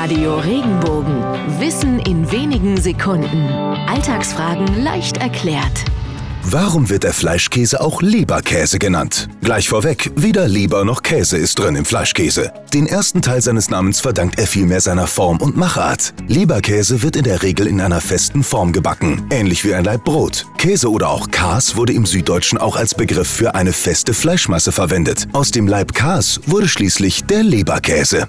Radio Regenbogen. Wissen in wenigen Sekunden. Alltagsfragen leicht erklärt. Warum wird der Fleischkäse auch Leberkäse genannt? Gleich vorweg, weder Leber noch Käse ist drin im Fleischkäse. Den ersten Teil seines Namens verdankt er vielmehr seiner Form und Machart. Leberkäse wird in der Regel in einer festen Form gebacken, ähnlich wie ein Laib Brot. Käse oder auch Kas wurde im Süddeutschen auch als Begriff für eine feste Fleischmasse verwendet. Aus dem Laib Kas wurde schließlich der Leberkäse.